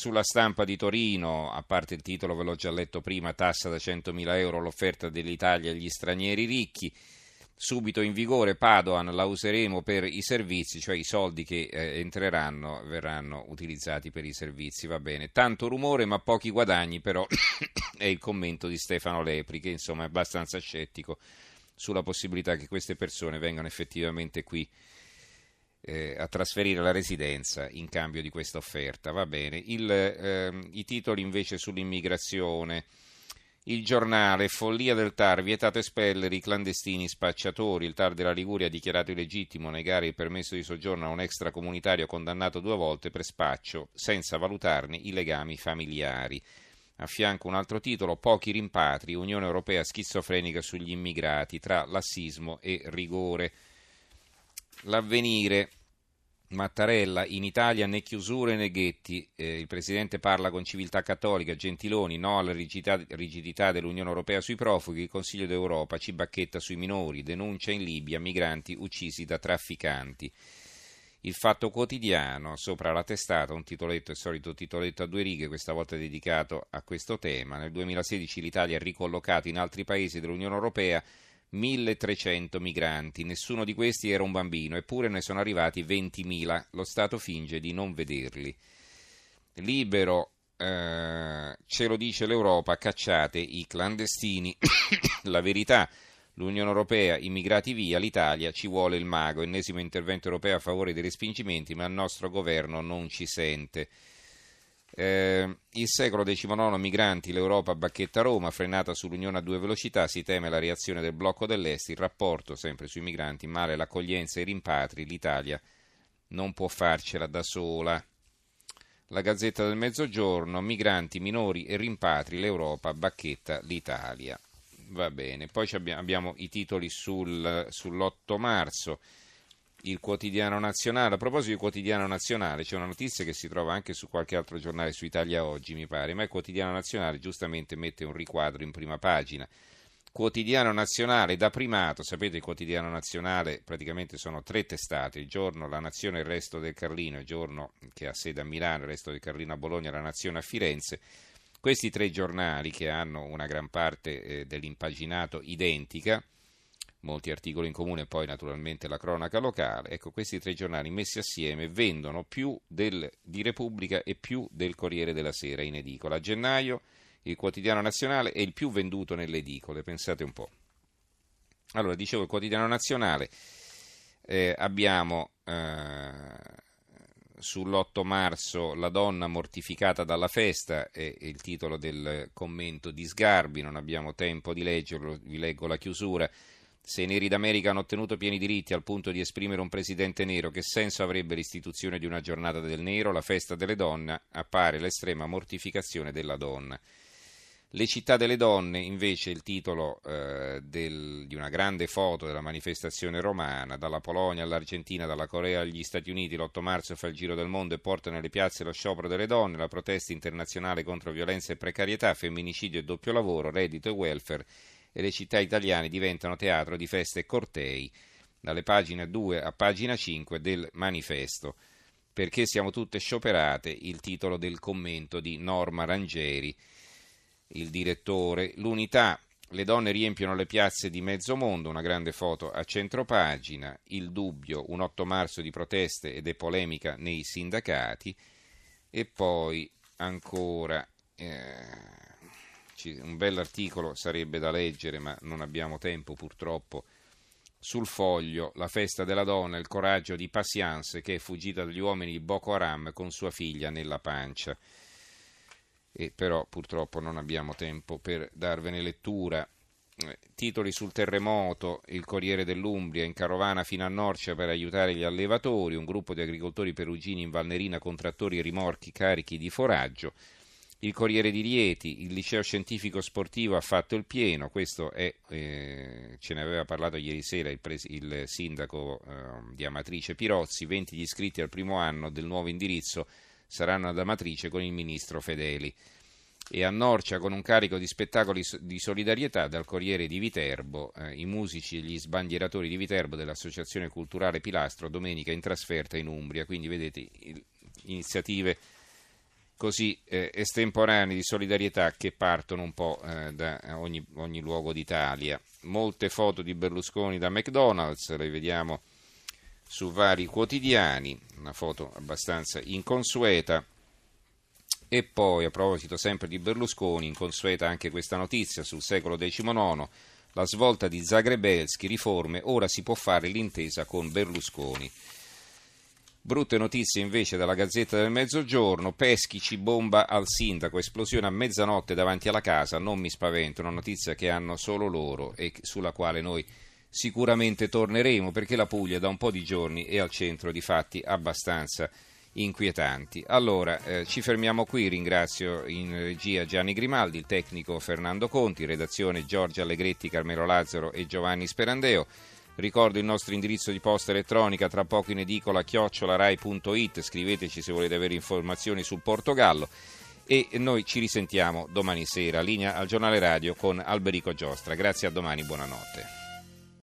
Sulla stampa di Torino, a parte il titolo ve l'ho già letto prima, tassa da 100.000 euro l'offerta dell'Italia agli stranieri ricchi, subito in vigore Padoan la useremo per i servizi, cioè i soldi che eh, entreranno verranno utilizzati per i servizi, va bene. Tanto rumore ma pochi guadagni però è il commento di Stefano Lepri che insomma è abbastanza scettico sulla possibilità che queste persone vengano effettivamente qui eh, a trasferire la residenza in cambio di questa offerta. Va bene. Il, eh, I titoli invece sull'immigrazione. Il giornale, follia del TAR, vietato espellere i clandestini spacciatori. Il TAR della Liguria ha dichiarato illegittimo negare il permesso di soggiorno a un extracomunitario condannato due volte per spaccio, senza valutarne i legami familiari. A fianco un altro titolo, pochi rimpatri, Unione Europea schizofrenica sugli immigrati, tra lassismo e rigore. L'avvenire, Mattarella, in Italia né chiusure né ghetti, eh, il Presidente parla con civiltà cattolica, Gentiloni, no alla rigidità, rigidità dell'Unione Europea sui profughi, il Consiglio d'Europa ci bacchetta sui minori, denuncia in Libia migranti uccisi da trafficanti. Il Fatto Quotidiano, sopra la testata, un titoletto, il solito titoletto a due righe, questa volta dedicato a questo tema. Nel 2016 l'Italia ha ricollocato in altri paesi dell'Unione Europea 1300 migranti, nessuno di questi era un bambino, eppure ne sono arrivati 20.000, lo Stato finge di non vederli. Libero, eh, ce lo dice l'Europa, cacciate i clandestini, la verità, l'Unione Europea, immigrati via, l'Italia ci vuole il mago, ennesimo intervento europeo a favore dei respingimenti, ma il nostro governo non ci sente. Eh, il secolo XIX, migranti, l'Europa bacchetta Roma, frenata sull'Unione a due velocità, si teme la reazione del blocco dell'Est, il rapporto sempre sui migranti, male l'accoglienza e i rimpatri, l'Italia non può farcela da sola. La Gazzetta del Mezzogiorno, migranti, minori e rimpatri, l'Europa bacchetta l'Italia. Va bene, poi abbiamo i titoli sul, sull'8 marzo il quotidiano nazionale. A proposito del quotidiano nazionale, c'è una notizia che si trova anche su qualche altro giornale, su Italia Oggi mi pare, ma il quotidiano nazionale giustamente mette un riquadro in prima pagina. Quotidiano nazionale da primato, sapete il quotidiano nazionale praticamente sono tre testate, il giorno La Nazione e il resto del Carlino, il giorno che ha sede a Milano, il resto del Carlino a Bologna, La Nazione a Firenze. Questi tre giornali che hanno una gran parte eh, dell'impaginato identica, molti articoli in comune, poi naturalmente la cronaca locale. Ecco, questi tre giornali messi assieme vendono più del, di Repubblica e più del Corriere della Sera in edicola. A gennaio il quotidiano nazionale è il più venduto nelle edicole, pensate un po'. Allora, dicevo, il quotidiano nazionale eh, abbiamo eh, sull'8 marzo La donna mortificata dalla festa, è il titolo del commento di Sgarbi, non abbiamo tempo di leggerlo, vi leggo la chiusura. Se i neri d'America hanno ottenuto pieni diritti al punto di esprimere un presidente nero, che senso avrebbe l'istituzione di una giornata del nero? La festa delle donne appare l'estrema mortificazione della donna. Le città delle donne, invece, il titolo eh, del, di una grande foto della manifestazione romana, dalla Polonia all'Argentina, dalla Corea agli Stati Uniti, l'8 marzo fa il giro del mondo e porta nelle piazze lo sciopero delle donne, la protesta internazionale contro violenza e precarietà, femminicidio e doppio lavoro, reddito e welfare e le città italiane diventano teatro di feste e cortei, dalle pagine 2 a pagina 5 del manifesto. Perché siamo tutte scioperate, il titolo del commento di Norma Rangeri, il direttore. L'unità, le donne riempiono le piazze di mezzo mondo, una grande foto a centropagina, il dubbio, un 8 marzo di proteste ed è polemica nei sindacati, e poi ancora... Eh, un bell'articolo sarebbe da leggere, ma non abbiamo tempo purtroppo. Sul foglio, la festa della donna, il coraggio di Patience che è fuggita dagli uomini di Boko Haram con sua figlia nella pancia. E però purtroppo non abbiamo tempo per darvene lettura. Eh, titoli sul terremoto, il Corriere dell'Umbria in carovana fino a Norcia per aiutare gli allevatori, un gruppo di agricoltori perugini in Valnerina con trattori e rimorchi carichi di foraggio il Corriere di Rieti, il liceo scientifico sportivo ha fatto il pieno, questo è, eh, ce ne aveva parlato ieri sera il, pres- il sindaco eh, di Amatrice Pirozzi, 20 gli iscritti al primo anno del nuovo indirizzo saranno ad Amatrice con il ministro Fedeli. E a Norcia con un carico di spettacoli di solidarietà dal Corriere di Viterbo, eh, i musici e gli sbandieratori di Viterbo dell'Associazione Culturale Pilastro domenica in trasferta in Umbria, quindi vedete il, iniziative così eh, estemporanei di solidarietà che partono un po' eh, da ogni, ogni, luogo d'Italia. Molte foto di Berlusconi da McDonald's, le vediamo su vari quotidiani, una foto abbastanza inconsueta. E poi, a proposito sempre di Berlusconi, inconsueta anche questa notizia sul secolo XIX, la svolta di Zagrebelski, riforme, ora si può fare l'intesa con Berlusconi. Brutte notizie invece dalla Gazzetta del Mezzogiorno, Peschici bomba al sindaco, esplosione a mezzanotte davanti alla casa, non mi spavento, una notizia che hanno solo loro e sulla quale noi sicuramente torneremo perché la Puglia da un po' di giorni è al centro di fatti abbastanza inquietanti. Allora, eh, ci fermiamo qui, ringrazio in regia Gianni Grimaldi, il tecnico Fernando Conti, redazione Giorgia Allegretti, Carmelo Lazzaro e Giovanni Sperandeo. Ricordo il nostro indirizzo di posta elettronica, tra poco in edicola chiocciolarai.it, scriveteci se volete avere informazioni sul Portogallo e noi ci risentiamo domani sera, linea al giornale radio con Alberico Giostra. Grazie a domani, buonanotte.